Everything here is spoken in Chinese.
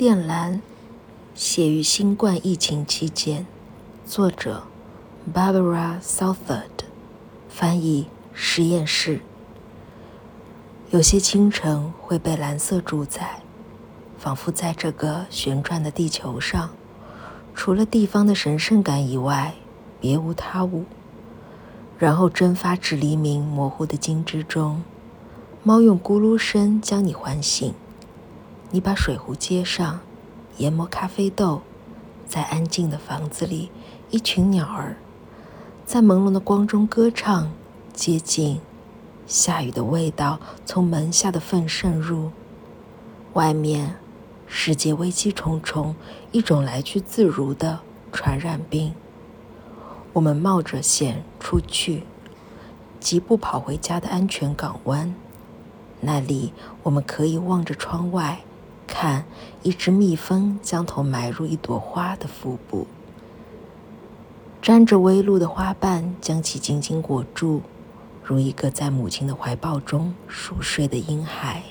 靛蓝，写于新冠疫情期间，作者 Barbara Southard，翻译实验室。有些清晨会被蓝色主宰，仿佛在这个旋转的地球上，除了地方的神圣感以外，别无他物。然后蒸发至黎明模糊的金枝中，猫用咕噜声将你唤醒。你把水壶接上，研磨咖啡豆，在安静的房子里，一群鸟儿在朦胧的光中歌唱，接近。下雨的味道从门下的缝渗入。外面，世界危机重重，一种来去自如的传染病。我们冒着险出去，疾步跑回家的安全港湾。那里，我们可以望着窗外。看，一只蜜蜂将头埋入一朵花的腹部，沾着微露的花瓣将其紧紧裹住，如一个在母亲的怀抱中熟睡的婴孩。